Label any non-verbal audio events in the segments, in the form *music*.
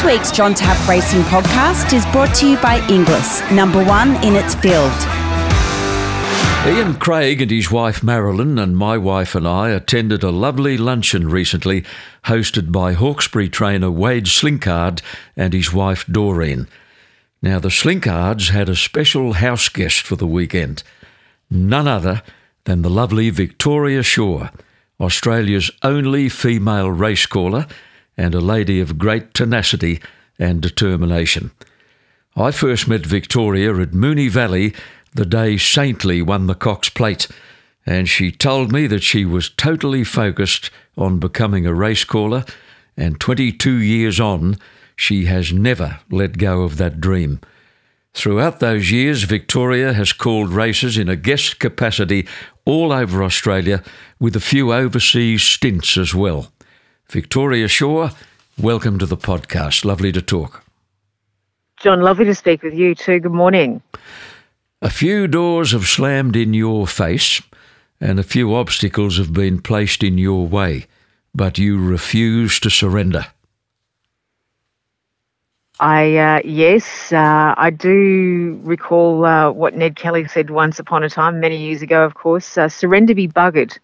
This week's John Tapp Racing podcast is brought to you by Inglis, number one in its field. Ian Craig and his wife Marilyn and my wife and I attended a lovely luncheon recently hosted by Hawkesbury trainer Wade Slinkard and his wife Doreen. Now, the Slinkards had a special house guest for the weekend, none other than the lovely Victoria Shaw, Australia's only female racecaller and a lady of great tenacity and determination. I first met Victoria at Moonee Valley the day Saintly won the Cox Plate, and she told me that she was totally focused on becoming a racecaller, and 22 years on, she has never let go of that dream. Throughout those years, Victoria has called races in a guest capacity all over Australia, with a few overseas stints as well. Victoria Shaw, welcome to the podcast. Lovely to talk. John, lovely to speak with you too. Good morning. A few doors have slammed in your face, and a few obstacles have been placed in your way, but you refuse to surrender. I uh, yes, uh, I do recall uh, what Ned Kelly said once upon a time, many years ago, of course. Uh, Surrender be buggered.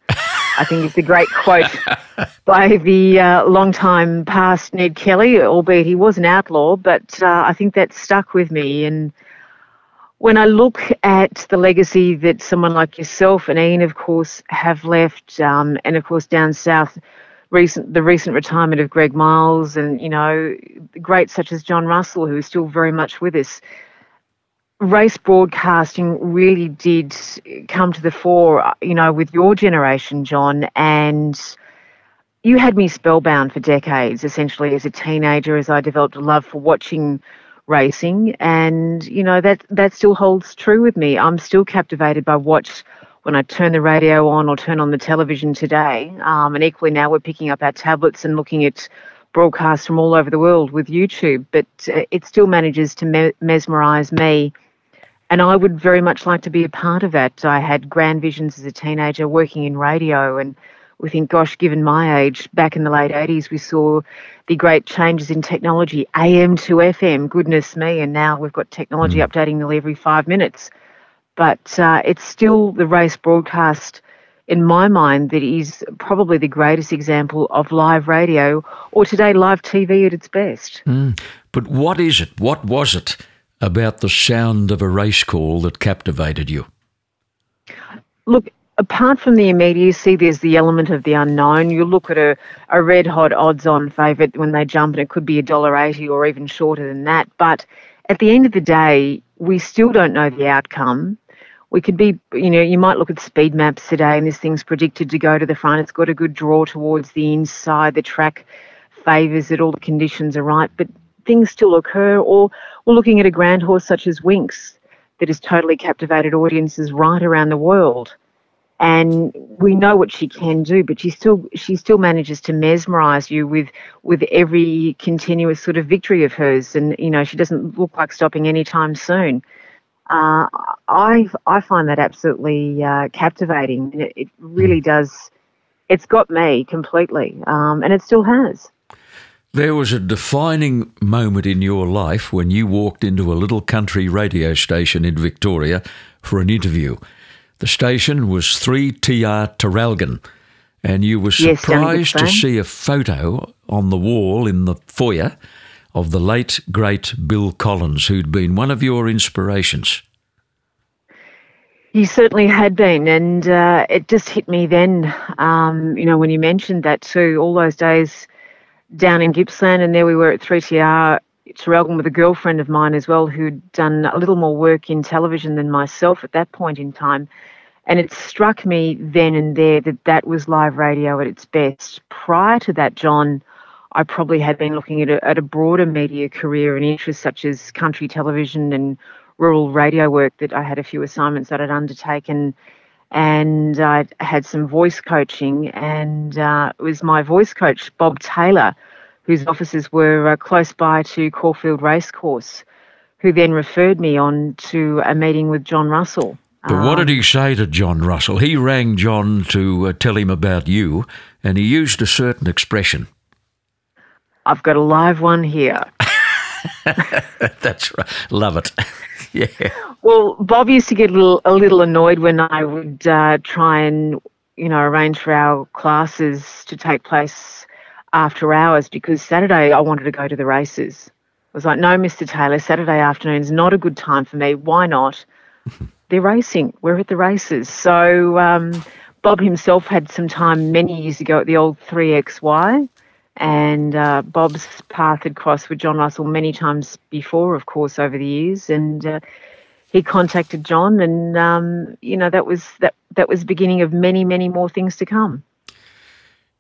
I think it's a great quote *laughs* by the uh, long-time past Ned Kelly, albeit he was an outlaw, but uh, I think that stuck with me. And when I look at the legacy that someone like yourself and Ian, of course, have left, um, and of course down south recent the recent retirement of Greg Miles and you know greats such as John Russell who is still very much with us. Race broadcasting really did come to the fore, you know, with your generation, John, and you had me spellbound for decades, essentially as a teenager, as I developed a love for watching racing, and you know that that still holds true with me. I'm still captivated by what when I turn the radio on or turn on the television today. Um, and equally now we're picking up our tablets and looking at broadcasts from all over the world with YouTube, but uh, it still manages to me- mesmerize me. And I would very much like to be a part of that. I had grand visions as a teenager working in radio and we think, gosh, given my age, back in the late 80s, we saw the great changes in technology, AM to FM, goodness me, and now we've got technology mm. updating nearly every five minutes but uh, it's still the race broadcast in my mind that is probably the greatest example of live radio or today live TV at its best. Mm. But what is it? What was it about the sound of a race call that captivated you? Look, apart from the immediacy, there's the element of the unknown. You look at a, a red hot odds on favourite when they jump, and it could be a dollar eighty or even shorter than that. But at the end of the day, we still don't know the outcome we could be, you know, you might look at speed maps today and this thing's predicted to go to the front. It's got a good draw towards the inside. The track favours it, all the conditions are right, but things still occur. Or we're looking at a grand horse such as Winx that has totally captivated audiences right around the world. And we know what she can do, but she still she still manages to mesmerise you with with every continuous sort of victory of hers. And you know she doesn't look like stopping anytime soon uh, I I find that absolutely uh, captivating. It, it, really does. It's got me completely, um, and it still has. There was a defining moment in your life when you walked into a little country radio station in Victoria for an interview. The station was 3TR Traralgon, and you were surprised yes, to see a photo on the wall in the foyer of the late, great Bill Collins, who'd been one of your inspirations. He certainly had been, and uh, it just hit me then, um, you know, when you mentioned that too, all those days down in Gippsland, and there we were at 3TR Traralgon with a girlfriend of mine as well who'd done a little more work in television than myself at that point in time. And it struck me then and there that that was live radio at its best. Prior to that, John, I probably had been looking at a, at a broader media career and interests such as country television and rural radio work that I had a few assignments that I'd undertaken and I had some voice coaching and uh, it was my voice coach Bob Taylor whose offices were uh, close by to Caulfield Racecourse who then referred me on to a meeting with John Russell. But what did he say to John Russell? He rang John to uh, tell him about you and he used a certain expression. I've got a live one here. *laughs* That's right. Love it. *laughs* *laughs* yeah. Well, Bob used to get a little, a little annoyed when I would uh, try and, you know, arrange for our classes to take place after hours because Saturday I wanted to go to the races. I was like, no, Mr. Taylor, Saturday afternoon is not a good time for me. Why not? *laughs* They're racing. We're at the races. So um, Bob himself had some time many years ago at the old 3XY and uh, Bob's path had crossed with John Russell many times before, of course, over the years, and uh, he contacted John, and um, you know that was that that was the beginning of many, many more things to come.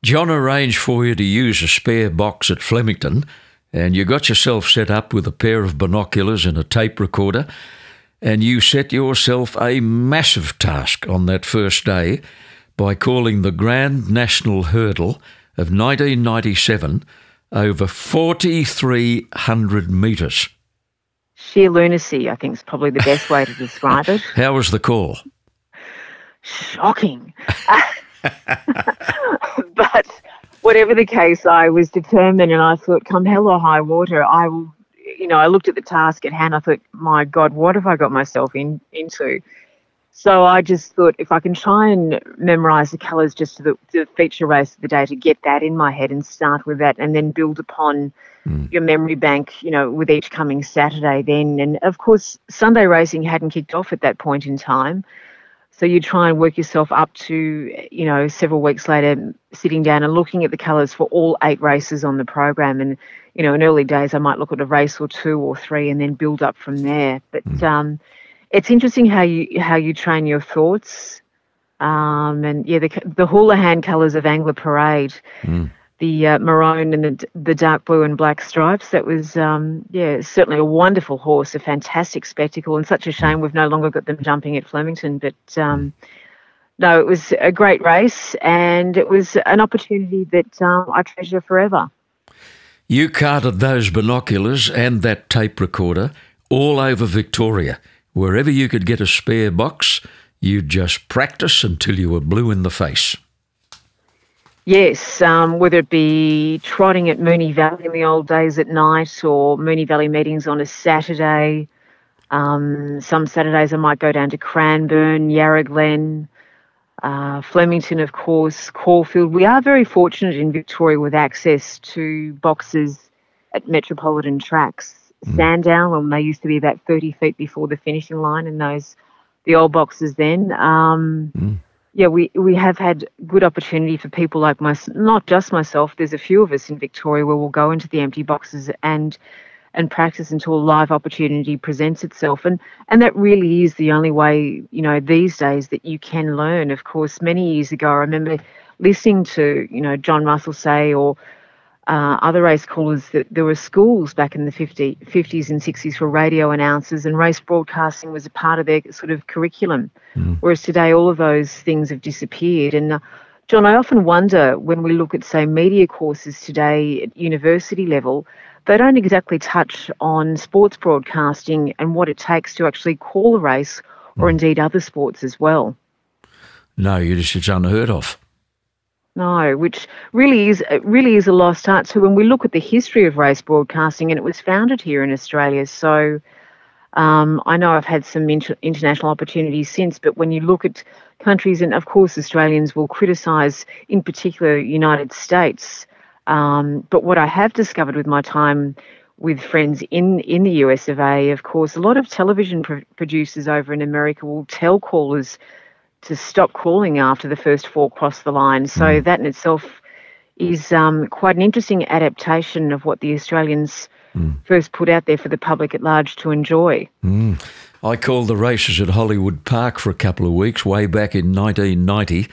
John arranged for you to use a spare box at Flemington, and you got yourself set up with a pair of binoculars and a tape recorder, and you set yourself a massive task on that first day by calling the Grand National Hurdle of 1997 over 4,300 metres. Sheer lunacy, I think, is probably the best way to describe it. How was the call? Shocking. *laughs* but whatever the case, I was determined and I thought, come hell or high water, I will. You know, I looked at the task at hand. I thought, my God, what have I got myself in into? So I just thought if I can try and memorize the colours just to the, the, feature race of the day to get that in my head and start with that and then build upon mm. your memory bank, you know, with each coming Saturday then. And of course, Sunday racing hadn't kicked off at that point in time. So you try and work yourself up to, you know, several weeks later, sitting down and looking at the colours for all eight races on the program. And, you know, in early days, I might look at a race or two or three and then build up from there. But, mm. um, it's interesting how you how you train your thoughts. Um, and yeah, the the Houlihan colours of Angler Parade, mm. the uh, maroon and the the dark blue and black stripes. That was um, yeah, certainly a wonderful horse, a fantastic spectacle, and such a shame we've no longer got them jumping at Flemington. But um, no, it was a great race, and it was an opportunity that um, I treasure forever. You carted those binoculars and that tape recorder all over Victoria. Wherever you could get a spare box, you'd just practice until you were blue in the face. Yes, um, whether it be trotting at Moonee Valley in the old days at night or Moonee Valley meetings on a Saturday. Um, some Saturdays I might go down to Cranbourne, Yarra Glen, uh, Flemington, of course, Caulfield. We are very fortunate in Victoria with access to boxes at metropolitan tracks. Sandown when they used to be about 30 feet before the finishing line in those the old boxes then. Um, mm. Yeah, we, we have had good opportunity for people like my, not just myself. There's a few of us in Victoria where we'll go into the empty boxes and and practice until a live opportunity presents itself. And and that really is the only way, you know, these days that you can learn. Of course, many years ago, I remember listening to, you know, John Russell say or uh, other race callers that there were schools back in the 50, 50s and 60s for radio announcers, and race broadcasting was a part of their sort of curriculum. Mm. Whereas today, all of those things have disappeared. And uh, John, I often wonder when we look at, say, media courses today at university level, they don't exactly touch on sports broadcasting and what it takes to actually call a race, or mm. indeed other sports as well. No, you're just unheard of. No, which really is really is a lost art So When we look at the history of race broadcasting, and it was founded here in Australia, so um, I know I've had some inter- international opportunities since. But when you look at countries, and of course Australians will criticise, in particular, United States. Um, but what I have discovered with my time with friends in, in the US of A, of course, a lot of television pro- producers over in America will tell callers to stop calling after the first four cross the line. So mm. that in itself is um, quite an interesting adaptation of what the Australians mm. first put out there for the public at large to enjoy. Mm. I called the races at Hollywood Park for a couple of weeks way back in 1990,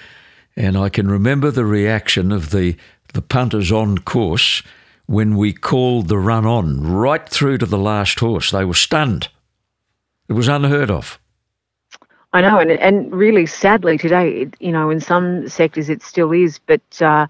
and I can remember the reaction of the, the punters on course when we called the run on right through to the last horse. They were stunned. It was unheard of. I know, and and really sadly today, you know, in some sectors it still is, but uh,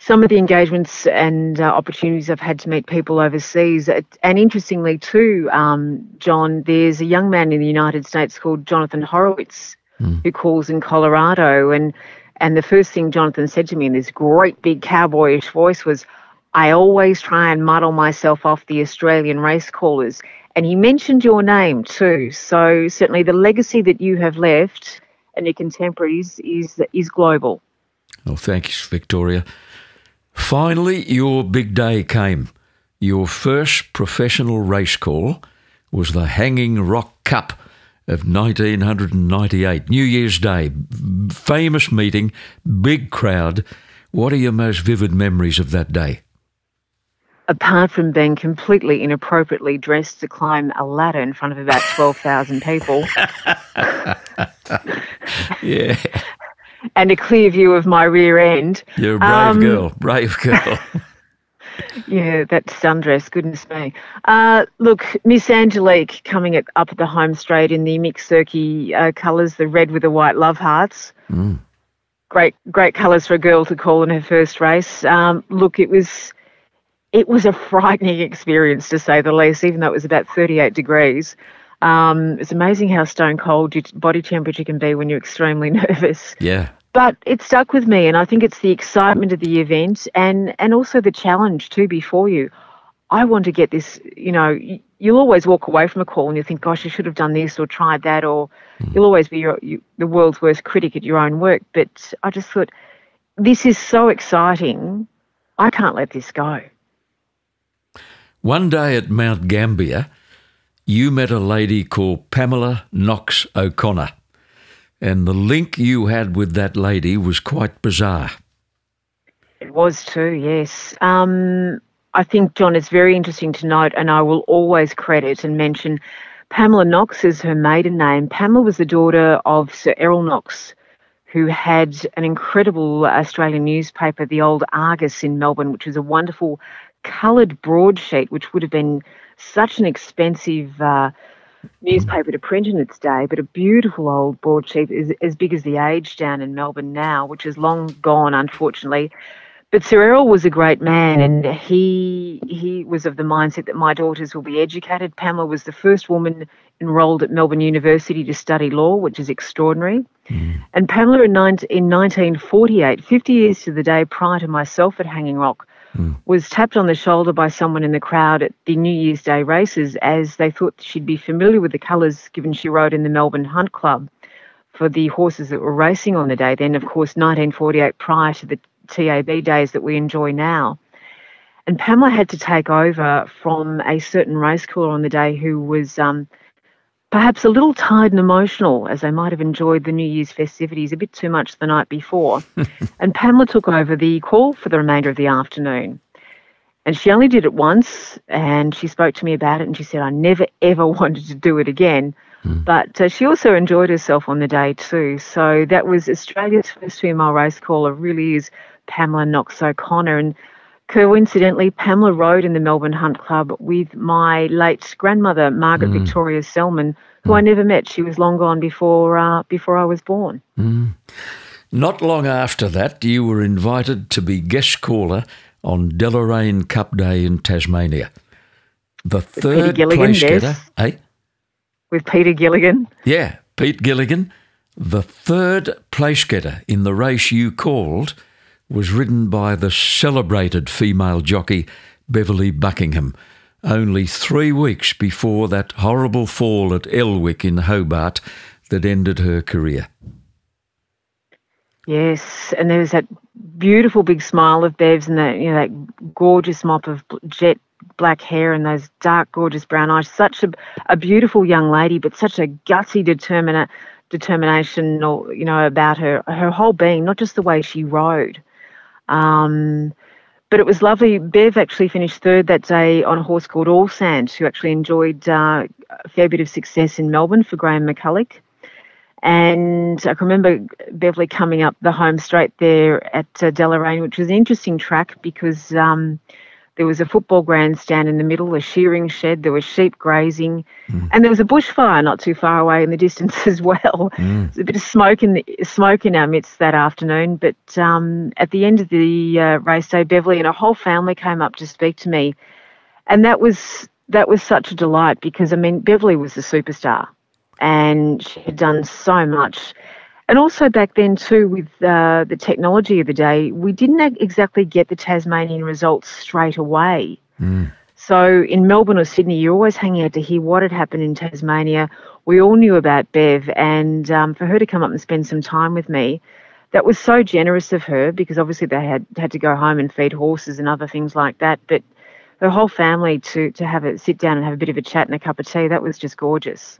some of the engagements and uh, opportunities I've had to meet people overseas, and interestingly too, um, John, there's a young man in the United States called Jonathan Horowitz mm. who calls in Colorado, and and the first thing Jonathan said to me in this great big cowboyish voice was, I always try and muddle myself off the Australian race callers. And he mentioned your name too. So certainly the legacy that you have left and your contemporaries is is global. Oh, well, thanks, Victoria. Finally, your big day came. Your first professional race call was the Hanging Rock Cup of 1998, New Year's Day. Famous meeting, big crowd. What are your most vivid memories of that day? Apart from being completely inappropriately dressed to climb a ladder in front of about 12,000 people. *laughs* yeah. And a clear view of my rear end. You're a brave um, girl, brave girl. *laughs* *laughs* yeah, that sundress, goodness me. Uh, look, Miss Angelique coming at, up at the home straight in the mixed circuit uh, colours, the red with the white love hearts. Mm. Great, great colours for a girl to call in her first race. Um, look, it was, it was a frightening experience to say the least, even though it was about 38 degrees. Um, it's amazing how stone cold your body temperature can be when you're extremely *laughs* nervous. Yeah but it stuck with me, and I think it's the excitement of the event and and also the challenge too before you. I want to get this. You know, you'll always walk away from a call and you think, "Gosh, I should have done this or tried that," or mm. you'll always be your, you, the world's worst critic at your own work. But I just thought, this is so exciting. I can't let this go. One day at Mount Gambier, you met a lady called Pamela Knox O'Connor. And the link you had with that lady was quite bizarre. It was too, yes. Um, I think, John, it's very interesting to note, and I will always credit and mention Pamela Knox is her maiden name. Pamela was the daughter of Sir Errol Knox, who had an incredible Australian newspaper, the Old Argus in Melbourne, which was a wonderful coloured broadsheet, which would have been such an expensive. Uh, newspaper to print in its day, but a beautiful old broadsheet is as big as the age down in Melbourne now, which is long gone, unfortunately. But Sir Errol was a great man, and he he was of the mindset that my daughters will be educated. Pamela was the first woman enrolled at Melbourne University to study law, which is extraordinary. Mm. And Pamela in, 19, in 1948, 50 years to the day prior to myself at Hanging Rock, mm. was tapped on the shoulder by someone in the crowd at the New Year's Day races as they thought she'd be familiar with the colours given she rode in the Melbourne Hunt Club for the horses that were racing on the day. Then, of course, 1948, prior to the TAB days that we enjoy now. And Pamela had to take over from a certain race caller on the day who was um, perhaps a little tired and emotional as they might have enjoyed the New Year's festivities a bit too much the night before. *laughs* and Pamela took over the call for the remainder of the afternoon. And she only did it once, and she spoke to me about it, and she said, I never ever *laughs* wanted to do it again. Mm. But uh, she also enjoyed herself on the day too. So that was Australia's first female race caller, really is Pamela Knox O'Connor. And Coincidentally, Pamela rode in the Melbourne Hunt Club with my late grandmother, Margaret mm. Victoria Selman, who mm. I never met. She was long gone before uh, before I was born. Mm. Not long after that, you were invited to be guest caller on Deloraine Cup Day in Tasmania. The with third place getter, eh? With Peter Gilligan. Yeah, Pete Gilligan. The third place getter in the race you called was ridden by the celebrated female jockey Beverley Buckingham, only three weeks before that horrible fall at Elwick in Hobart that ended her career. Yes, and there was that beautiful big smile of Bev's and that you know that gorgeous mop of jet black hair and those dark, gorgeous brown eyes. Such a, a beautiful young lady, but such a gutsy determina- determination, or you know, about her her whole being, not just the way she rode. Um, but it was lovely. Bev actually finished third that day on a horse called All Sand, who actually enjoyed uh, a fair bit of success in Melbourne for Graham McCulloch. And I can remember Beverley coming up the home straight there at uh, Deloraine, which was an interesting track because um, there was a football grandstand in the middle, a shearing shed, there was sheep grazing, mm. and there was a bushfire not too far away in the distance *laughs* as well. Mm. A bit of smoke in the, smoke in our midst that afternoon. But um, at the end of the uh, race day, Beverley and a whole family came up to speak to me, and that was that was such a delight because I mean Beverley was a superstar, and she had done so much. And also back then too, with uh, the technology of the day, we didn't exactly get the Tasmanian results straight away. Mm. So in Melbourne or Sydney, you're always hanging out to hear what had happened in Tasmania. We all knew about Bev, and um, for her to come up and spend some time with me, that was so generous of her because obviously they had had to go home and feed horses and other things like that. But her whole family to to have a sit down and have a bit of a chat and a cup of tea, that was just gorgeous.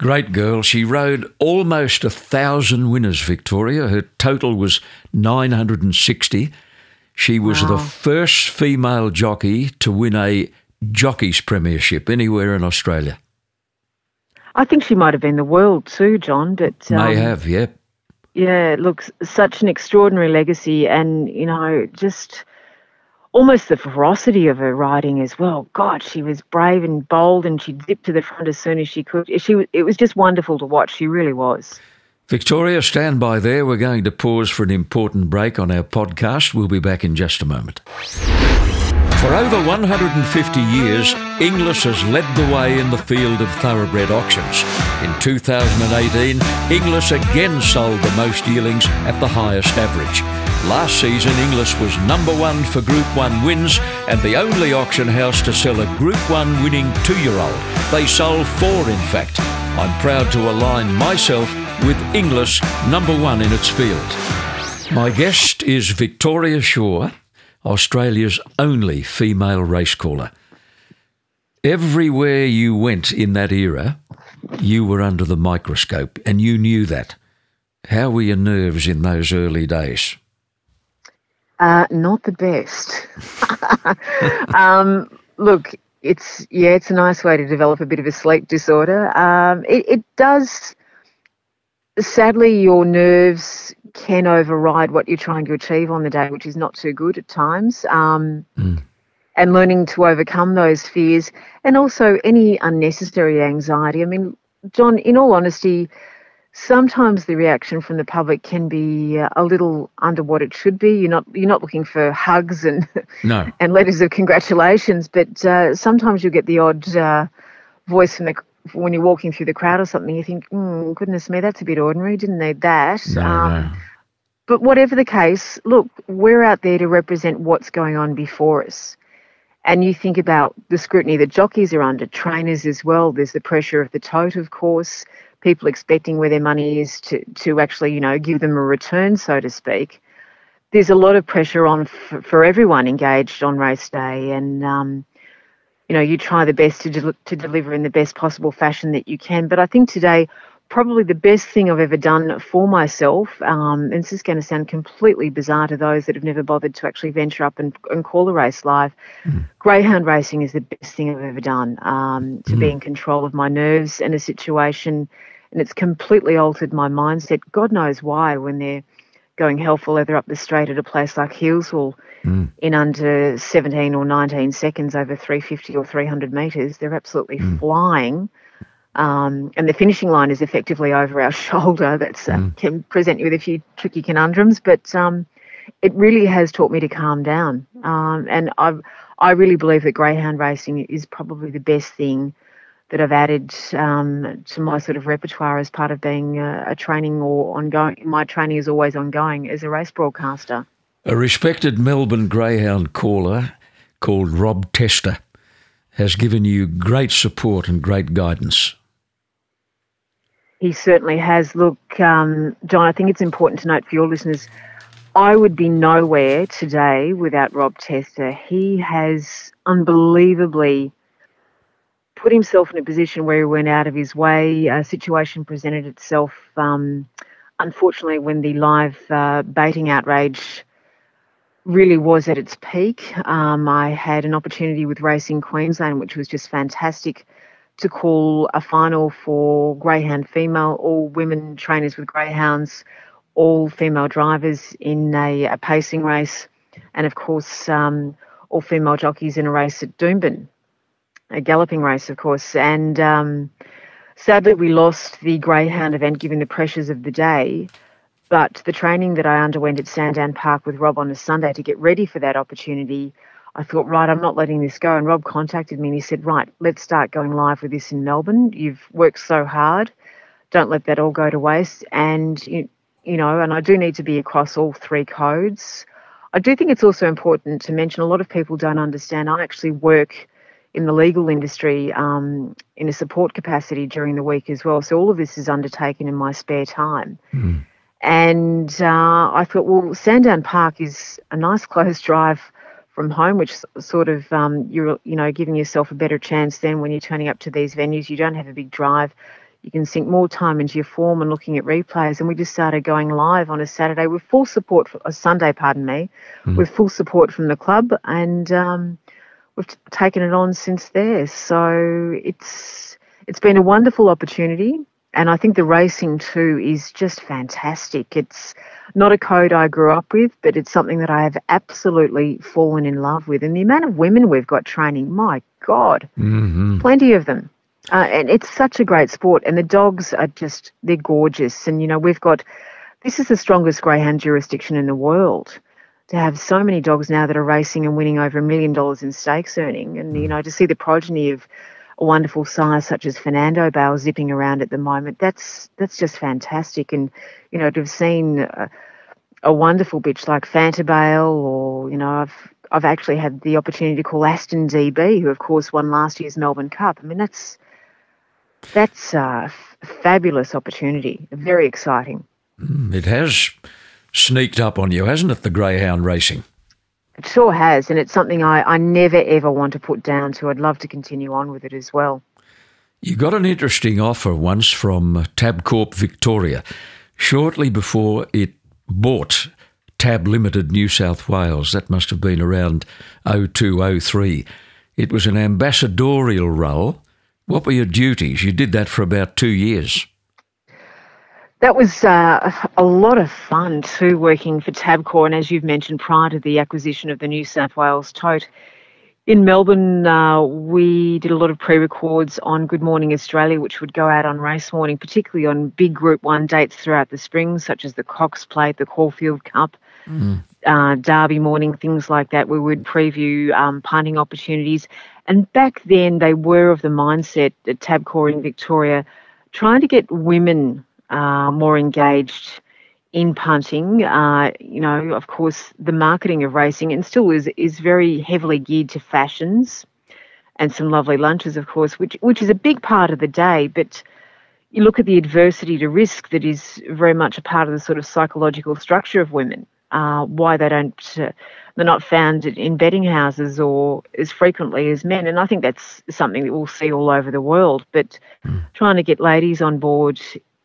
Great girl. She rode almost a thousand winners, Victoria. Her total was 960. She was wow. the first female jockey to win a jockey's premiership anywhere in Australia. I think she might have been the world too, John. But um, may have, yeah. Yeah, looks such an extraordinary legacy, and you know, just almost the ferocity of her riding as well. God, she was brave and bold, and she zipped to the front as soon as she could. She it was just wonderful to watch. She really was. Victoria, stand by there. We're going to pause for an important break on our podcast. We'll be back in just a moment. For over 150 years, Inglis has led the way in the field of thoroughbred auctions. In 2018, Inglis again sold the most yearlings at the highest average. Last season, Inglis was number one for Group 1 wins and the only auction house to sell a Group 1 winning two year old. They sold four, in fact. I'm proud to align myself with Inglis, number one in its field. My guest is Victoria Shaw, Australia's only female race caller. Everywhere you went in that era, you were under the microscope and you knew that. How were your nerves in those early days? Uh, not the best. *laughs* um, look, it's yeah, it's a nice way to develop a bit of a sleep disorder. Um, it, it does. Sadly, your nerves can override what you're trying to achieve on the day, which is not too good at times. Um, mm. And learning to overcome those fears, and also any unnecessary anxiety. I mean, John, in all honesty, sometimes the reaction from the public can be uh, a little under what it should be. You're not you're not looking for hugs and no. *laughs* and letters of congratulations, but uh, sometimes you get the odd uh, voice from the when you're walking through the crowd or something. You think, mm, goodness me, that's a bit ordinary. Didn't need that. No, um, no. But whatever the case, look, we're out there to represent what's going on before us. And you think about the scrutiny that jockeys are under, trainers as well. There's the pressure of the tote, of course people expecting where their money is to, to actually, you know, give them a return, so to speak. There's a lot of pressure on for, for everyone engaged on race day, and um, you know, you try the best to de- to deliver in the best possible fashion that you can. But I think today, probably the best thing I've ever done for myself, um, and this is going to sound completely bizarre to those that have never bothered to actually venture up and, and call a race live. Mm. Greyhound racing is the best thing I've ever done um, to mm. be in control of my nerves in a situation and it's completely altered my mindset. God knows why when they're going hell for leather up the straight at a place like Healesville mm. in under 17 or 19 seconds over 350 or 300 metres. They're absolutely mm. flying. Um, and the finishing line is effectively over our *laughs* shoulder. That uh, mm. can present you with a few tricky conundrums, but um, it really has taught me to calm down. Um, and I, I really believe that greyhound racing is probably the best thing that I've added um, to my sort of repertoire as part of being a, a, training or ongoing. My training is always ongoing as a race broadcaster. A respected Melbourne Greyhound caller called Rob Tester has given you great support and great guidance. He certainly has. Look, um, John, I think it's important to note for your listeners. I would be nowhere today without Rob Tester. He has unbelievably put himself in a position where he went out of his way. A situation presented itself, um, unfortunately, when the live uh, baiting outrage really was at its peak. Um, I had an opportunity with Racing Queensland, which was just fantastic, to call a final for greyhound female, all women trainers with greyhounds, all female drivers in a, a pacing race, and of course, um, all female jockeys in a race at Doomben a galloping race, of course. And um, sadly, we lost the greyhound event given the pressures of the day. But the training that I underwent at Sandown Park with Rob on a Sunday to get ready for that opportunity, I thought, right, I'm not letting this go. And Rob contacted me and he said, right, let's start going live with this in Melbourne. You've worked so hard. don't let that all go to waste. And you, you know, and I do need to be across all three codes. I do think it's also important to mention a lot of people don't understand. I actually work in the legal industry um, in a support capacity during the week as well. So all of this is undertaken in my spare time. Mm. And uh, I thought, well, Sandown Park is a nice *laughs* close drive from home, which sort of um, you're you know giving yourself a better chance then when you're turning up to these venues. You don't have a big drive. You can sink more time into your form and looking at replays. And we just started going live on a Saturday with full support for a Sunday, pardon me, mm. with full support from the club, and um, we've taken it on since there. So it's it's been a wonderful opportunity. And I think the racing too is just fantastic. It's not a code I grew up with, but it's something that I have absolutely fallen in love with. And the amount of women we've got training, my God, mm-hmm. plenty of them. Uh, and it's such a great sport. And the dogs are just, they're gorgeous. And, you know, we've got, this is the strongest greyhound jurisdiction in the world. To have so many dogs now that are racing and winning over a million dollars in stakes earning, and you mm. know, to see the progeny of wonderful size such as Fernando Bale zipping around at the moment. That's that's just fantastic, and you know to have seen a, a wonderful bitch like Fanta Bale, or you know I've I've actually had the opportunity to call Aston Dee Bee, who of course won last year's Melbourne Cup. I mean that's that's a fabulous opportunity, very exciting. Mm, it has sneaked up on you, hasn't it? The greyhound racing. It sure has, and it's something I, I never ever want to put down to. I'd love to continue on with it as well. You got an interesting offer once from uh, Tabcorp Victoria shortly before it bought Tab Limited New South Wales. That must have been around 0203. It was an ambassadorial role. What were your duties? You did that for about two years. That was uh, a lot of fun too, working for Tabcorp. And as you've mentioned, prior to the acquisition of the New South Wales tote, in Melbourne, uh, we did a lot of pre records on Good Morning Australia, which would go out on race morning, particularly on big Group 1 dates throughout the spring, such as the Cox Plate, the Caulfield Cup, mm. uh, Derby morning, things like that. We would preview um, punting opportunities. And back then, they were of the mindset at Tabcorp in Victoria, trying to get women uh, more engaged in punting. Uh, you know, of course, the marketing of racing and still is is very heavily geared to fashions and some lovely lunches, of course, which which is a big part of the day. But you look at the adversity to risk that is very much a part of the sort of psychological structure of women. Uh, why they don't uh, they're not found in betting houses or as frequently as men, and I think that's something that we'll see all over the world. But mm. trying to get ladies on board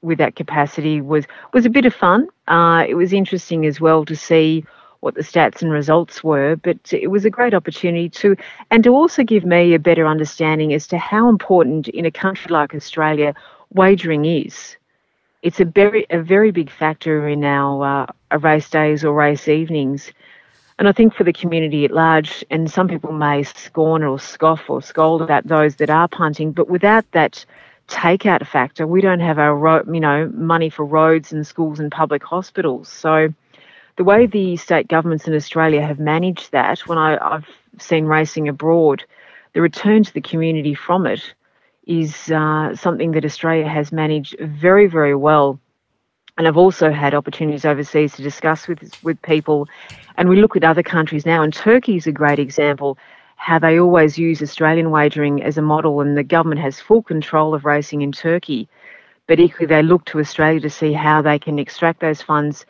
with that capacity was was a bit of fun. Uh, it was interesting as well to see what the stats and results were, but it was a great opportunity to and to also give me a better understanding as to how important in a country like Australia wagering is. It's a very a very big factor in our uh, race days or race evenings. And I think for the community at large, and some people may scorn or scoff or scold about those that are punting, but without that takeout factor. We don't have our you know money for roads and schools and public hospitals. So the way the state governments in Australia have managed that, when I, I've seen racing abroad, the return to the community from it is uh, something that Australia has managed very, very well. And I've also had opportunities overseas to discuss with with people, and we look at other countries now. And Turkey is a great example how they always use Australian wagering as a model, and the government has full control of racing in Turkey. But equally, they look to Australia to see how they can extract those funds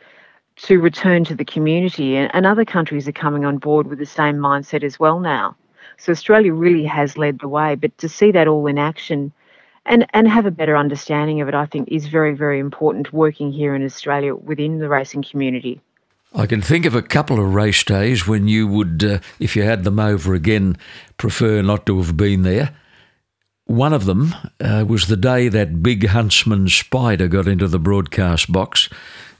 to return to the community. And, other countries are coming on board with the same mindset as well now. So Australia really has led the way. But to see that all in action and, and have a better understanding of it, I think, is very, very important working here in Australia within the racing community. I can think of a couple of race days when you would, uh, if you had them over again, prefer not to have been there. One of them uh, was the day that big huntsman Spider got into the broadcast box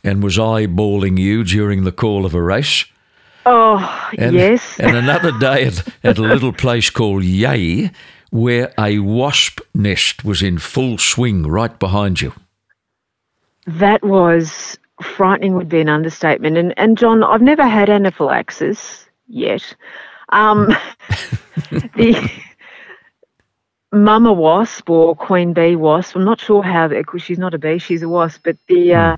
and was eyeballing you during the call of a race. Oh, and, yes. *laughs* and another day at, at a little place called Yea, where a wasp nest was in full swing right behind you. That was frightening would be an understatement. And and John, I've never had anaphylaxis yet. Um, *laughs* the Mama Wasp or Queen Bee Wasp. I'm not sure how, because she's not a bee, she's a wasp, but the. Uh,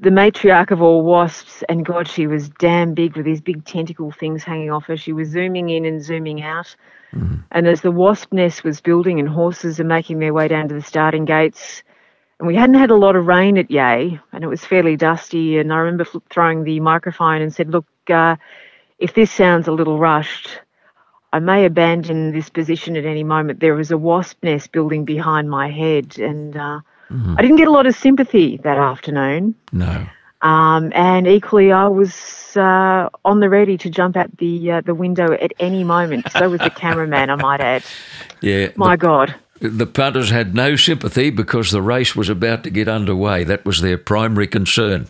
the matriarch of all wasps, and God, she was damn big with these big tentacle things hanging off her. She was zooming in and zooming out. Mm-hmm. And as the wasp nest was building and horses are making their way down to the starting gates, and we hadn't had a lot of rain at Yea, and it was fairly dusty. And I remember throwing the microphone and said, Look, uh, if this sounds a little rushed, I may abandon this position at any moment. There was a wasp nest building behind my head, and uh, mm-hmm. I didn't get a lot of sympathy that afternoon. No. Um, and equally, I was uh, on the ready to jump out the uh, the window at any moment. So was the cameraman, I might add. *laughs* Yeah. My the, God. The punters had no sympathy because the race was about to get underway. That was their primary concern.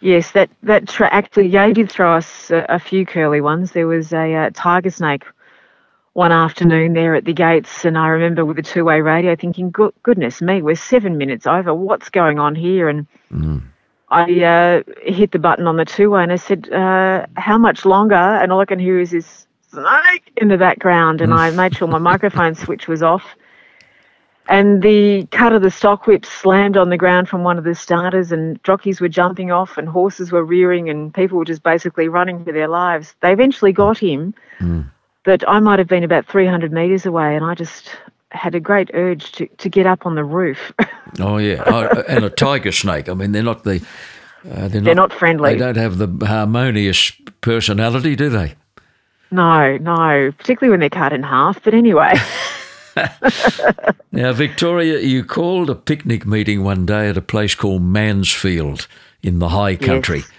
Yes, that that tra- actually, Yea did throw us a, a, few curly ones. There was a uh, tiger snake one afternoon there at the gates, and I remember with the two-way radio thinking, "Goodness me, we're seven minutes over. What's going on here?" And mm. I uh, hit the button on the two-way, and I said, uh, "How much longer?" And all I can hear is this snake in the background, and I made sure my *laughs* microphone switch was off. And the cut of the stock whip slammed on the ground from one of the starters, and jockeys were jumping off, and horses were rearing, and people were just basically running for their lives. They eventually got him. Mm but I might have been about 300 metres away, and I just had a great urge to, to get up on the roof. *laughs* oh yeah, oh, and a tiger snake. I mean, they're not the uh, they're, they're not, not, friendly. They don't have the harmonious personality, do they? No, no, particularly when they're cut in half. But anyway. *laughs* *laughs* now, Victoria, you called a picnic meeting one day at a place called Mansfield in the high country. Yes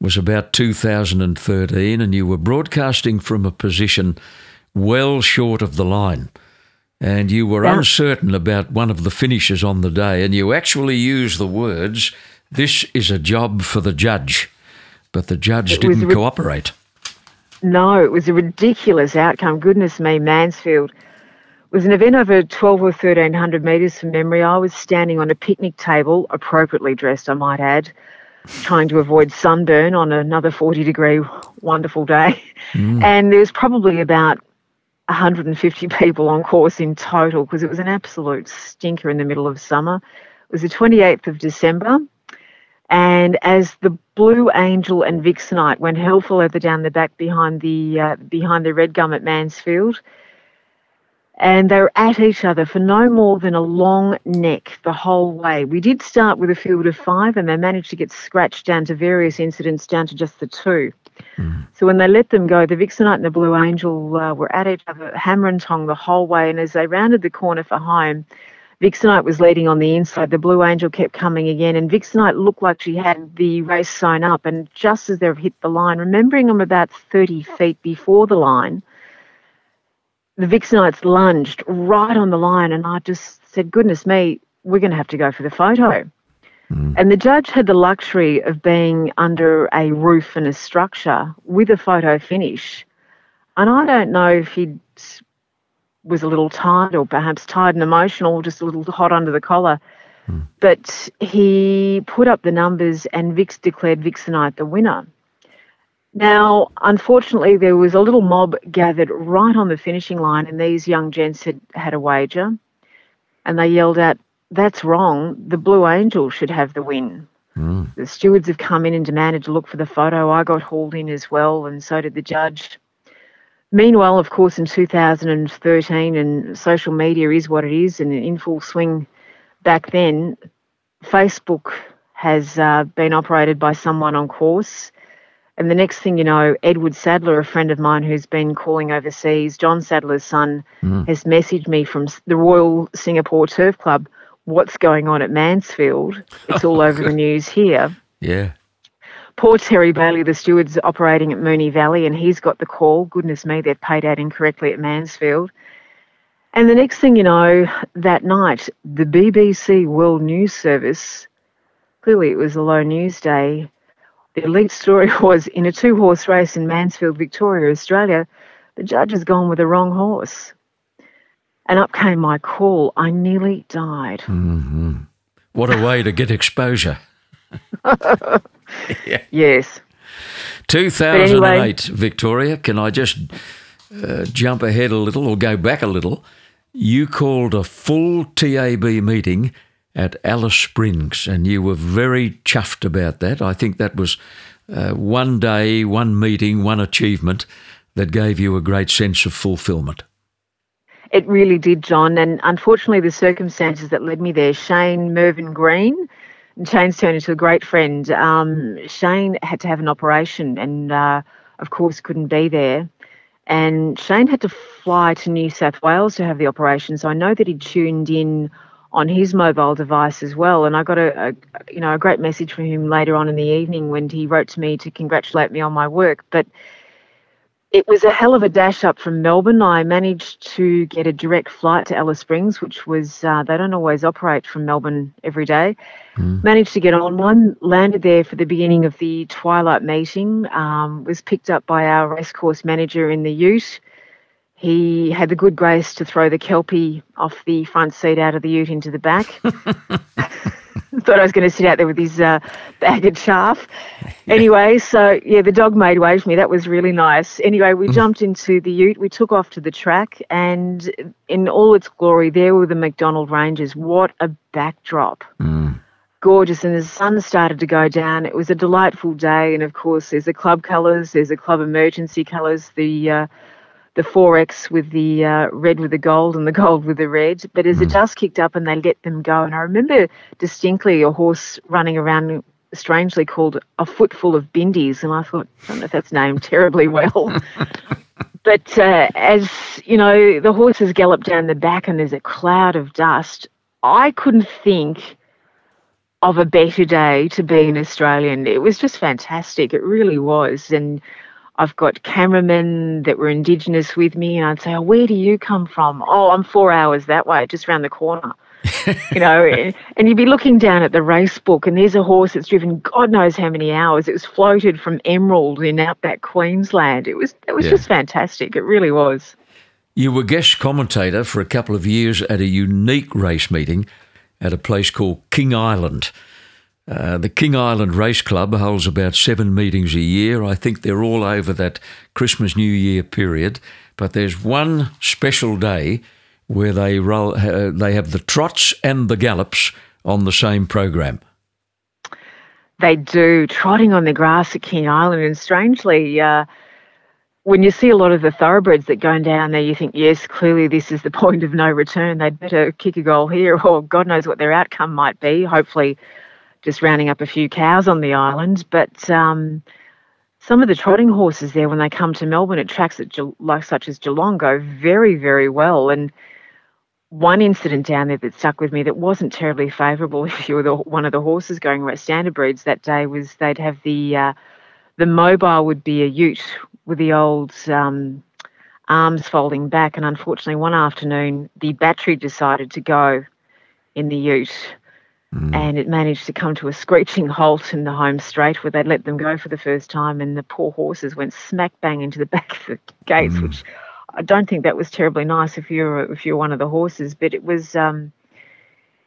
was about 2013, and you were broadcasting from a position well short of the line. And you were yeah. uncertain about one of the finishes on the day, and you actually used the words, This is a job for the judge. But the judge it didn't cooperate. No, it was a ridiculous outcome. Goodness me, Mansfield It was an event over 12 or 1300 metres from memory. I was standing on a picnic table, appropriately dressed, I might add, trying to avoid sunburn on another 40 degree wonderful day. Mm. And there was probably about 150 people on course in total because it was an absolute stinker in the middle of summer. It was the 28th of December. And as the Blue Angel and Vixenite went hell for leather down the back behind the uh, behind the red gum at Mansfield, and they were at each other for no more than a long neck the whole way. We did start with a field of five, and they managed to get scratched down to various incidents down to just the two. Mm. So when they let them go, the Vixenite and the Blue Angel uh, were at each other, hammer and tong the whole way. And as they rounded the corner for home, Vixenite was leading on the inside. The Blue Angel kept coming again, and Vixenite looked like she had the race sewn up. And just as they've hit the line, remembering them about 30 feet before the line, the Vixenites lunged right on the line, and I just said, "Goodness me, we're going to have to go for the photo." Mm. And the judge had the luxury of being under a roof and a structure with a photo finish, and I don't know if he was a little tired or perhaps tired and emotional, just a little hot under the collar. Mm. But he put up the numbers, and Vix declared Vixenite the winner. Now, unfortunately, there was a little mob gathered right on the finishing line, and these young gents had had a wager, and they yelled out, "That's wrong! The Blue Angel should have the win." Mm. The stewards have come in and demanded to look for the photo. I got hauled in as well, and so did the judge. Meanwhile, of course, in 2013, and social media is what it is, and in full swing back then, Facebook has uh, been operated by someone on course and the next thing you know, Edward Sadler, a friend of mine who's been calling overseas, John Sadler's son, mm. has messaged me from the Royal Singapore Turf Club. What's going on at Mansfield? It's all *laughs* over the news here. Yeah. Poor Terry Bailey, the steward's operating at Moonee Valley, and he's got the call. Goodness me, they've paid out incorrectly at Mansfield. And the next thing you know, that night, the BBC World News Service, clearly it was a low news day, the elite story *laughs* was in a two horse race in Mansfield, Victoria, Australia, the judge has gone with the wrong horse. And up came my call. I nearly died. Mm-hmm. What a way to get exposure. *laughs* *laughs* yeah. Yes. 2008, anyway, Victoria. Can I just uh, jump ahead a little or go back a little? you called a full TAB meeting at Alice Springs, and you were very chuffed about that. I think that was uh, one day, one meeting, one achievement that gave you a great sense of fulfillment. It really did, John. And unfortunately, the circumstances that led me there, Shane Mervyn Green, Shane's turned into a great friend. Um, Shane had to have an operation and, uh, of course, couldn't be there. And Shane had to fly to New South Wales to have the operation. So I know that he tuned in on his mobile device as well. And I got a, a, you know a great message from him later on in the evening when he wrote to me to congratulate me on my work. But it was a hell of a dash up from Melbourne. I managed to get a direct flight to Alice Springs, which was, uh, they don't always operate from Melbourne every day. Mm. Managed to get on one, landed there for the beginning of the twilight meeting, um, was picked up by our racecourse manager in the ute. He had the good grace to throw the Kelpie off the front seat out of the ute into the back. *laughs* Thought I was going to sit out there with his uh, bag of chaff. *laughs* Anyway, so yeah, the dog made way for me. That was really nice. Anyway, we mm. jumped into the ute. We took off to the track, and in all its glory, there were the MacDonnell Ranges. What a backdrop! Mm gorgeous and the sun started to go down. It was a delightful day, and of course, there's the club colours, there's the club emergency colours, the uh, the 4X with the uh, red with the gold and the gold with the red. But as mm. the dust kicked up and they let them go, and I remember distinctly a horse running around strangely called a footful of bindies, and I thought, I don't know if that's named terribly well. *laughs* but uh, as you know, the horses gallop down the back and there's a cloud of dust. I couldn't think of a better day to be an Australian. It was just fantastic. It really was. And I've got cameramen that were Indigenous with me, and I'd say, "Oh, where do you come from?" "Oh, I'm four hours that way, just around the corner." *laughs* you know, and you'd be looking down at the race book, and there's a horse that's driven God knows how many hours. It was floated from Emerald in outback Queensland. It was it was yeah. just fantastic. It really was. You were guest commentator for a couple of years at a unique race meeting at a place called King Island. Uh, the King Island Race Club holds about seven meetings a year. I think they're all over that Christmas New Year period. But there's one special day where they roll, uh, they have the trots and the gallops on the same program. They do trotting on the grass at King Island, and strangely, uh, when you see a lot of the thoroughbreds that go down there, you think, yes, clearly this is the *laughs* point of no return. They'd better kick a goal here, or God knows what their outcome might be. Hopefully, just rounding up a few cows on the island. But um, some of the trotting horses there, when they come to Melbourne at tracks at, like such as Geelong, go very, very well. And one incident down there that stuck with me that wasn't terribly favourable *laughs* if you were the, one of the horses going around standard breeds that day was they'd have the uh, the mobile would be a ute with the old um, arms folding back, and unfortunately one afternoon the battery decided to go in the ute Mm. And it managed to come to a screeching halt in the home straight where they'd let them go for the first time, and the poor horses went smack bang into the *laughs* back of the gates, mm. which I don't think that was terribly nice if you're if you're one of the horses, but it was um,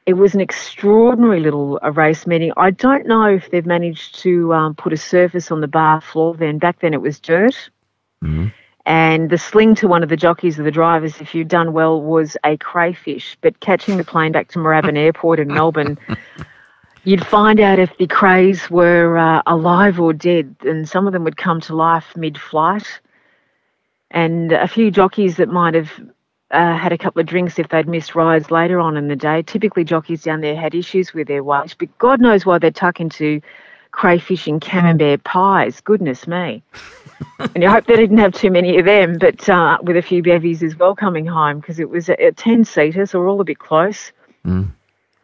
it was an extraordinary little uh, race meeting. I don't know if they've managed to um, put a surface on the bar floor. Then back then it was dirt. Mm. And the sling to one of the jockeys or the drivers, if you'd done well, was a crayfish. But catching the plane back to Moorabbin *laughs* Airport in Melbourne, you'd find out if the crays were uh, alive or dead. And some of them would come to life mid flight. And a few jockeys that might have uh, had a couple of drinks if they'd missed rides later on in the day. Typically, jockeys down there had issues with their weight, but God knows why they'd tuck into crayfish and camembert pies. Goodness me. and you hope they didn't have too many of them, but uh, with a few bevies as well coming home because it was a, a 10 seater, so we're all a bit close. Mm.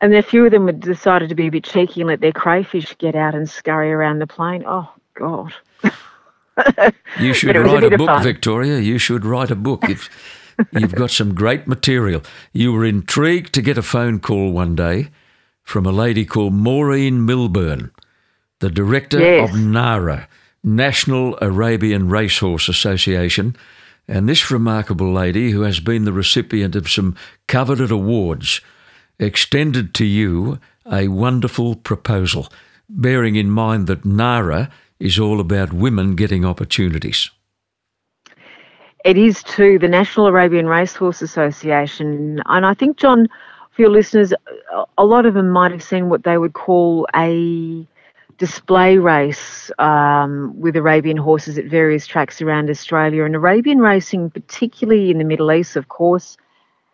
And a few of them had decided to be a bit cheeky and let their crayfish get out and scurry around the plane. Oh, God. *laughs* you should write a, a book, Victoria. You should write a book. If *laughs* you've got some great material. You were intrigued to get a phone call one day from a lady called Maureen Milburn, the director yes. of NARA National Arabian Racehorse Association. And this remarkable lady, who has been the recipient of some coveted awards, extended to you a wonderful proposal, bearing in mind that NARA is all about women getting opportunities. It is too the National Arabian Racehorse Association, and I think John, for your listeners, a lot of them might have seen what they would call a display race um, with Arabian horses at various tracks around Australia. And Arabian racing, particularly in the Middle East, of course,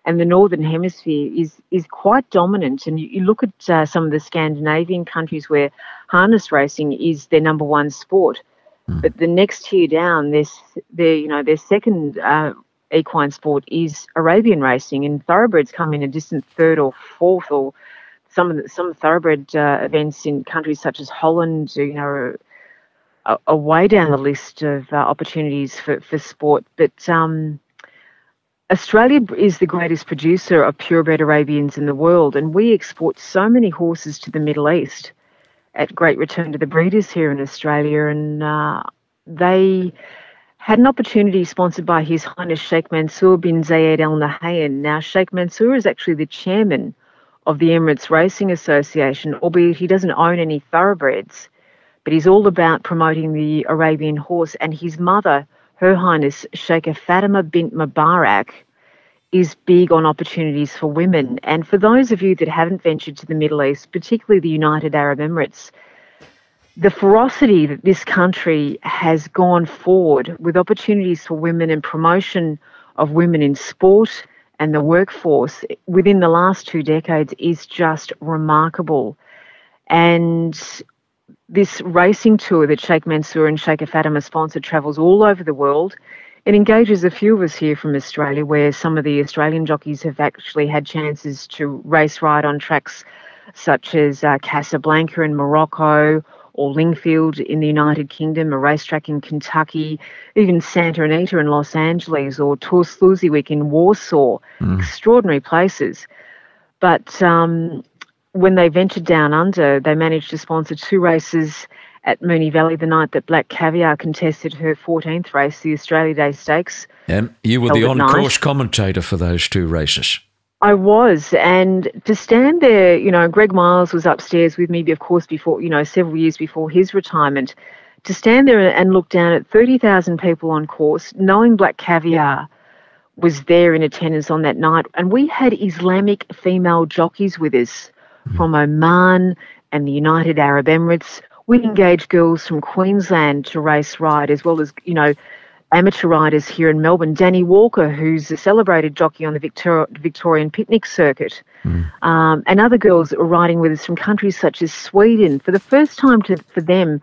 and the Northern Hemisphere, is is quite dominant. And you, you look at uh, some of the Scandinavian countries where harness racing is their number one sport. Mm. But the next tier down, their, their you know their second uh, equine sport is Arabian racing, and thoroughbreds come in a distant third or fourth, or some of the, some thoroughbred uh, events in countries such as Holland, you know, are, are way down the list of uh, opportunities for for sport. But um, Australia is the greatest producer of purebred Arabians in the world, and we export so many horses to the Middle East at great return to the breeders here in Australia, and uh, they had an opportunity sponsored by His Highness Sheikh Mansour bin Zayed Al Nahyan. Now, Sheikh Mansour is actually the chairman of the Emirates Racing Association, albeit he doesn't own any thoroughbreds, but he's all about promoting the Arabian horse. And his mother, Her Highness Sheikha Fatima bint Mubarak, is big on opportunities for women. And for those of you that haven't ventured to the Middle East, particularly the United Arab Emirates, the ferocity that this country has gone forward with opportunities for women and promotion of women in sport and the workforce within the last two decades is just remarkable. And this racing tour that Sheikh Mansour and Sheikh Fatima sponsored travels all over the world. It engages a few of us here from Australia, where some of the Australian jockeys have actually had chances to race ride on tracks such as uh, Casablanca in Morocco or Lingfield in the United Kingdom, a racetrack in Kentucky, even Santa Anita in Los Angeles, or Tor Służewiec in Warsaw. Mm. Extraordinary places. But um, when they ventured down under, they managed to sponsor two races at Moonee Valley the night that Black Caviar contested her 14th race, the Australia Day Stakes. And you were the on course commentator for those two races. I was, and to stand there, you know, Greg Miles was upstairs with me, of course, before, you know, several years before his retirement. To stand there and look down at 30,000 people on course, knowing Black Caviar was there in attendance on that night, and we had Islamic female jockeys with us mm. from Oman and the United Arab Emirates we engaged girls from Queensland to race ride, as well as, you know, amateur riders here in Melbourne. Danny Walker, who's a celebrated jockey on the Victor- Victorian picnic circuit, mm. um, and other girls are riding with us from countries such as Sweden. For the first time to, for them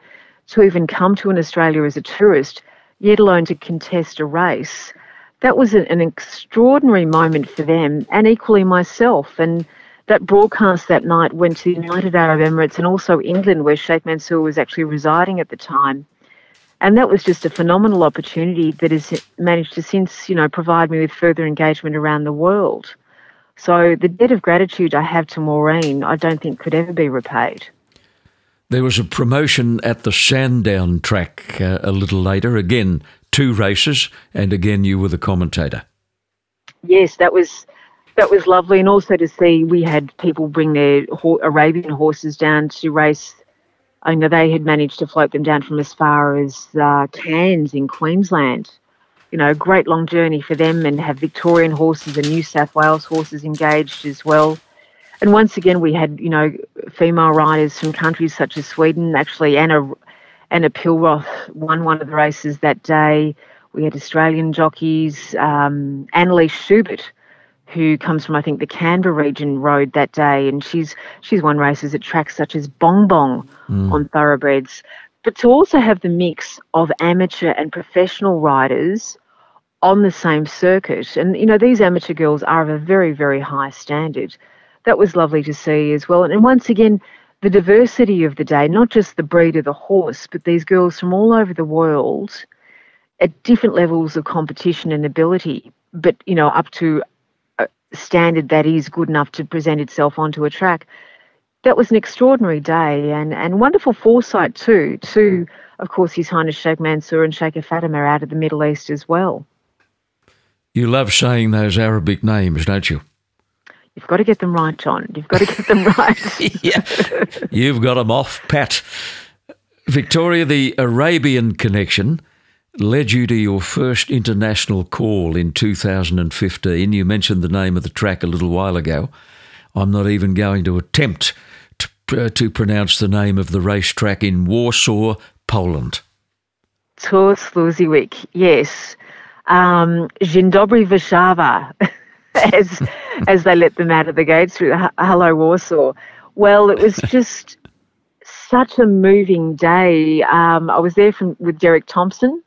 to even come to an Australia as a tourist, yet alone to contest a race, that was an, an extraordinary moment for them, and equally myself. And that broadcast that night went to the United Arab Emirates and also England, where Sheikh Mansour was actually residing at the time. And that was just a phenomenal opportunity that has managed to since, you know, provide me with further engagement around the world. So the debt of gratitude I have to Maureen, I don't think could ever be repaid. There was a promotion at the Sandown track uh, a little later. Again, two races, and again you were the commentator. Yes, that was that was lovely, and also to see we had people bring their Arabian horses down to race. I know they had managed to float them down from as far as uh, Cairns in Queensland. You know, great long journey for them, and have Victorian horses and New South Wales horses engaged as well. And once again, we had you know female riders from countries such as Sweden. Actually, Anna Anna Pilroth won one of the races that day. We had Australian jockeys. Um, Annalise Schubert who comes from I think the Canberra region rode that day, and she's she's won races at tracks such as Bong Bong mm. on thoroughbreds. But to also have the mix of amateur and professional riders on the same circuit, and you know these amateur girls are of a very very high standard. That was lovely to see as well, and, and once again. The diversity of the day, not just the breed of the horse, but these girls from all over the world at different levels of competition and ability, but you know, up to standard that is good enough to present itself onto a track. That was an extraordinary day and, and wonderful foresight too, to, of course, His Highness Sheikh Mansour and Sheikh Fatima out of the Middle East as well. You love saying those Arabic names, don't you? You've got to get them right, John. You've got to get them right. *laughs* yeah, you've got them off pat. Victoria, the Arabian connection led you to your first international call in 2015. You mentioned the name of the track a little while ago. I'm not even going to attempt to, uh, to pronounce the name of the racetrack in Warsaw, Poland. Tor yes. Um, Dzień dobry Warszawa, *laughs* as, as they let them out of the gates through the Hello Warsaw. Well, it was *laughs* just such a moving day. Um, I was there from, with Derek Thompson,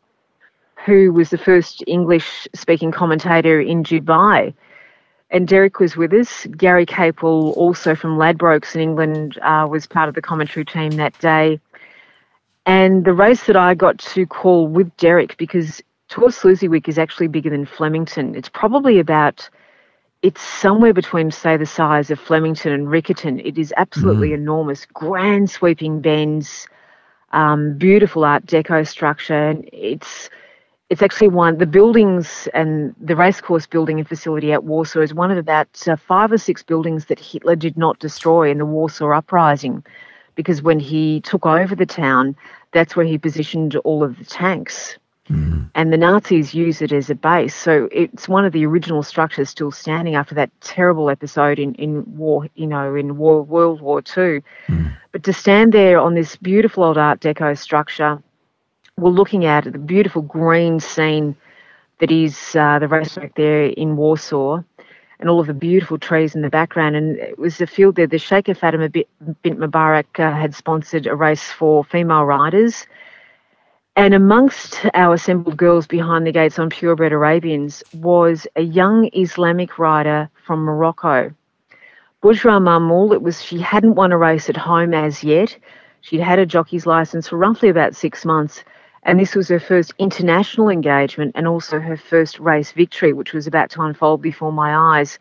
who was the first English speaking commentator in Dubai. And Derek was with us. Gary Capel, also from Ladbrokes in England, uh, was part of the commentary team that day. And the race that I got to call with Derek, because Tor Służewiec is actually bigger than Flemington. It's probably about, it's somewhere between, say, the size of Flemington and Riccarton. It is absolutely mm. enormous, grand sweeping bends, um, beautiful Art Deco structure. It's it's actually one the buildings and the racecourse building and facility at Warsaw is one of about uh, five or six buildings that Hitler did not destroy in the Warsaw uprising because when he took over the town, that's where he positioned all of the tanks. Mm. And the Nazis used it as a base. So it's one of the original structures still standing after that terrible episode in, in war, you know, in war, World War II. Mm. But to stand there on this beautiful old Art Deco structure, we're looking at the beautiful green scene that is uh, the racetrack there in Warsaw and all of the beautiful trees in the background. And it was a field there. The Sheikh of Fatima bint Mubarak uh, had sponsored a race for female riders. And amongst our assembled girls behind the gates on Purebred Arabians was a young Islamic rider from Morocco. Bushra Mahmoul, it was she hadn't won a race at home as yet. She'd had a jockey's license for roughly about six months, and this was her first international engagement and also her first race victory, which was about to unfold before my eyes.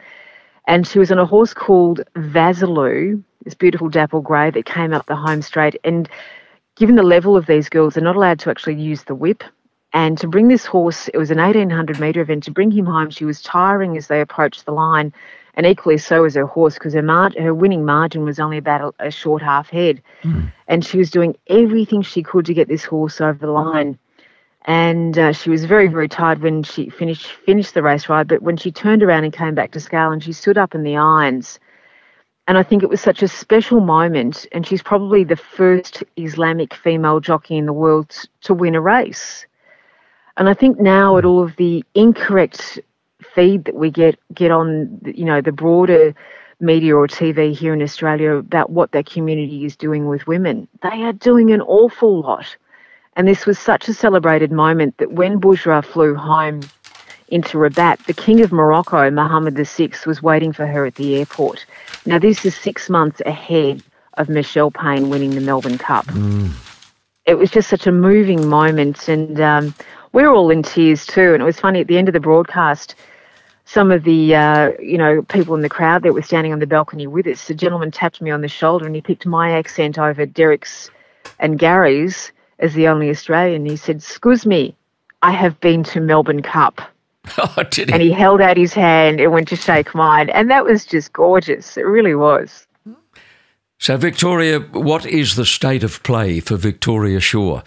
And she was on a horse called Vasilou, this beautiful dapple grey that came up the home straight. And given the level of these girls, they're not allowed to actually use the whip. And to bring this horse, it was an 1800 metre event. To bring him home, she was tiring as they approached the line and equally so was her horse because her mar- her winning margin was only about a, a short half head, mm. and she was doing everything she could to get this horse over the line. And uh, she was very very tired when she finished finished the race ride. But when she turned around and came back to scale, and she stood up in the irons, and I think it was such a special moment. And she's probably the first Islamic female jockey in the world to win a race. And I think now at all of the incorrect feed that we get get on, you know, the broader media or TV here in Australia about what their community is doing with women. They are doing an awful lot. And this was such a celebrated moment that when Bushra flew home into Rabat, the King of Morocco, Mohammed VI, was waiting for her at the airport. Now, this is six months ahead of Michelle Payne winning the Melbourne Cup. Mm. It was just such a moving moment, and um, we were all in tears too. And it was funny at the end of the broadcast, some of the uh, you know people in the crowd that were standing on the balcony with us, the gentleman tapped me on the shoulder and he picked my accent over Derek's and Gary's as the only Australian. He said, "Excuse me, I have been to Melbourne Cup." *laughs* Oh, did he? And he held out his hand and went to shake mine, and that was just gorgeous. It really was. So, Victoria, what is the state of play for Victoria Shaw?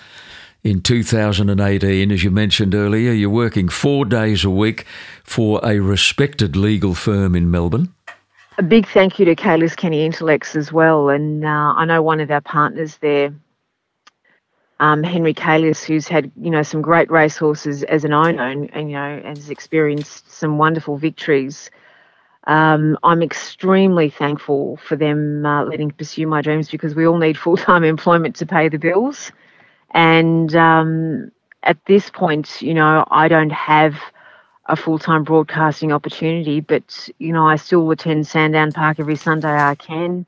In 2018. As you mentioned earlier, you're working four days a week for a respected legal firm in Melbourne. A big thank you to Kalus Kenny Intelex as well. And uh, I know one of our partners there, um, Henry Kalus, who's had you know some great racehorses as an owner and, and you know has experienced some wonderful victories. Um, I'm extremely thankful for them uh, letting pursue my dreams because we all need full time *laughs* employment to pay the bills. And um, at this point, you know, I don't have a full time broadcasting opportunity, but, you know, I still attend Sandown Park every Sunday I can.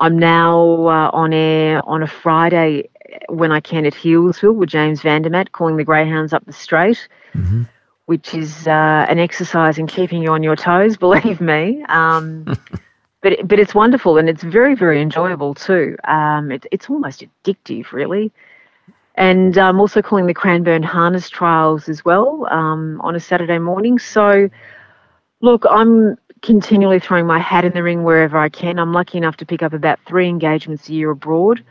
I'm now uh, on air on a Friday when I can at Healesville with James Vandermatt calling the Greyhounds up the straight, mm-hmm. which is uh, an exercise in keeping you on your toes, *laughs* believe me. Um, *laughs* but but it's wonderful and it's very very enjoyable too. Um, it, it's almost addictive, really. And I'm also calling the Cranbourne Harness Trials as well um, on a Saturday morning. So, look, I'm continually throwing my hat in the ring wherever I can. I'm lucky enough to pick up about three engagements a year abroad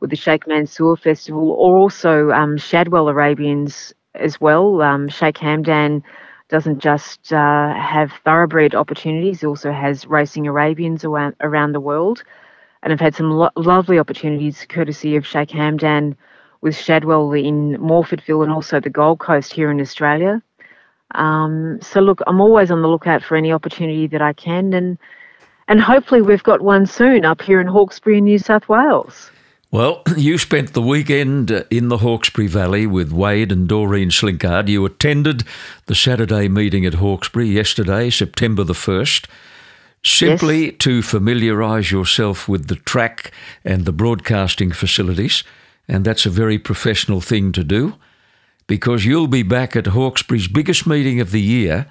with the Sheikh Mansour Festival or also um, Shadwell Arabians as well. Um, Sheikh Hamdan doesn't just uh, have thoroughbred opportunities, he also has racing Arabians around, around the world. And I've had some lo- lovely opportunities courtesy of Sheikh Hamdan with Shadwell in Morfordville and also the Gold Coast here in Australia. Um, so look, I'm always on the lookout for any opportunity that I can, and and hopefully we've got one soon up here in Hawkesbury, in New South Wales. Well, *clears throat* you spent the weekend in the Hawkesbury Valley with Wade and Doreen Slinkard. You attended the Saturday meeting at Hawkesbury yesterday, September the 1st, simply Yes. to familiarise yourself with the track and the broadcasting facilities. And that's a very professional thing to do because you'll be back at Hawkesbury's biggest meeting of the year,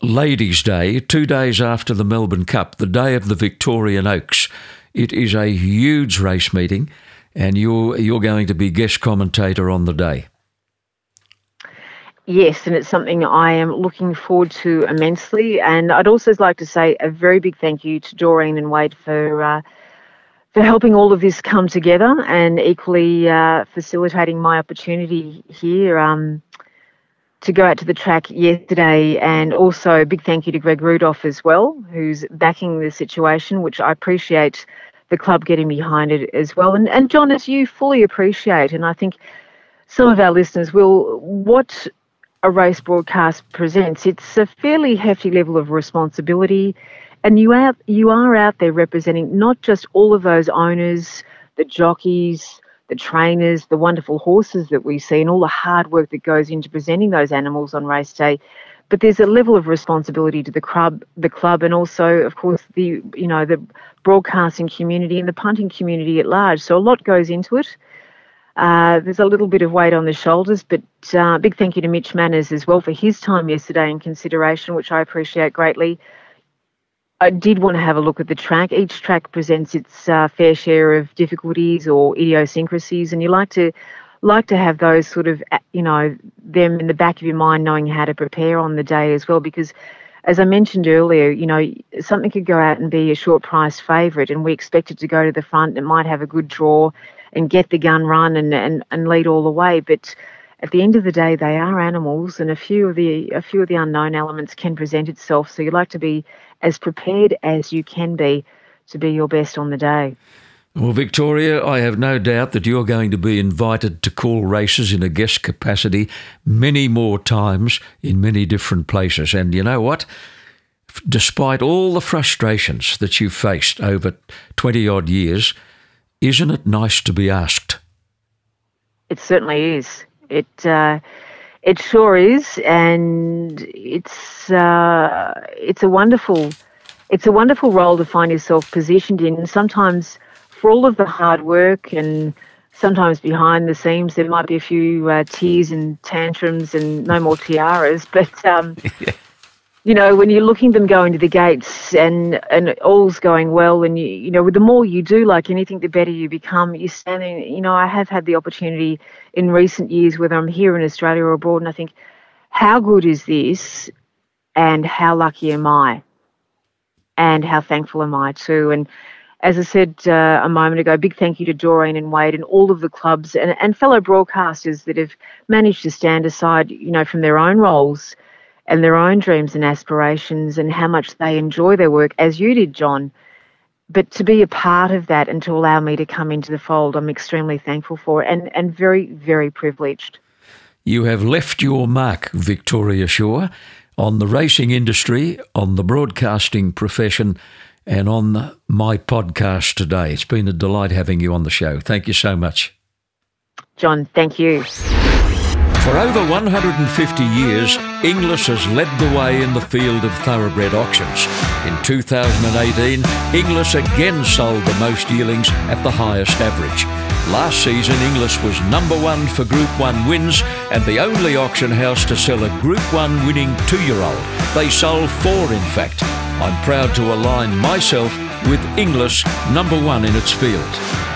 Ladies' Day, two days after the Melbourne Cup, the day of the Victorian Oaks. It is a huge race meeting, and you're you're going to be guest commentator on the day. Yes, and it's something I am looking forward to immensely. And I'd also like to say a very big thank you to Doreen and Wade for uh, for helping all of this come together, and equally uh, facilitating my opportunity here um, to go out to the track yesterday. And also a big thank you to Greg Rudolph as well, who's backing the situation, which I appreciate the club getting behind it as well. And and John, as you fully appreciate, and I think some of our listeners will what a race broadcast presents, it's a fairly hefty level of responsibility. And you out you are out there representing not just all of those owners, the jockeys, the trainers, the wonderful horses that we see, and all the hard work that goes into presenting those animals on race day. But there's a level of responsibility to the club, the club, and also, of course, the you know the broadcasting community and the punting community at large. So a lot goes into it. Uh, there's a little bit of weight on the shoulders, but uh, big thank you to Mitch Manners as well for his time yesterday and consideration, which I appreciate greatly. I did want to have a look at the track. Each track presents its uh, fair share of difficulties or idiosyncrasies, and you like to like to have those sort of you know them in the back of your mind, knowing how to prepare on the day as well. Because, as I mentioned earlier, you know something could go out and be a short price favourite, and we expect it to go to the front. It might have a good draw and get the gun run and, and, and lead all the way, but at the end of the day, they are animals, and a few of the a few of the unknown elements can present itself. So you like to be as prepared as you can be to be your best on the day. Well, Victoria, I have no doubt that you're going to be invited to call races in a guest capacity many more times in many different places. And you know what? Despite all the frustrations that you've faced over 20 odd years, isn't it nice to be asked? It certainly is. It uh, it sure is, and it's uh, it's a wonderful it's a wonderful role to find yourself positioned in. Sometimes, for all of the hard work and sometimes behind the scenes, there might be a few uh, tears and tantrums and no more tiaras. *laughs* But um, *laughs* you know, when you're looking them go into the gates and and all's going well, and you you know, with the more you do, like anything, the better you become. You stand there, you know, I have had the opportunity in recent years, whether I'm here in Australia or abroad, and I think, how good is this, and how lucky am I, and how thankful am I too, and. As I said uh, a moment ago, big thank you to Doreen and Wade and all of the clubs and, and fellow broadcasters that have managed to stand aside, you know, from their own roles and their own dreams and aspirations and how much they enjoy their work, as you did, John. But to be a part of that and to allow me to come into the fold, I'm extremely thankful for and, and very, very privileged. You have left your mark, Victoria Shaw, on the racing industry, on the broadcasting profession, and on my podcast today. It's been a delight having you on the show. Thank you so much. John, thank you. For over 150 years, Inglis has led the way in the field of thoroughbred auctions. In 2018, Inglis again sold the most yearlings at the highest average. Last season, Inglis was number one for Group 1 wins and the only auction house to sell a Group 1 winning two year old. They sold four, in fact. I'm proud to align myself with Inglis, number one in its field.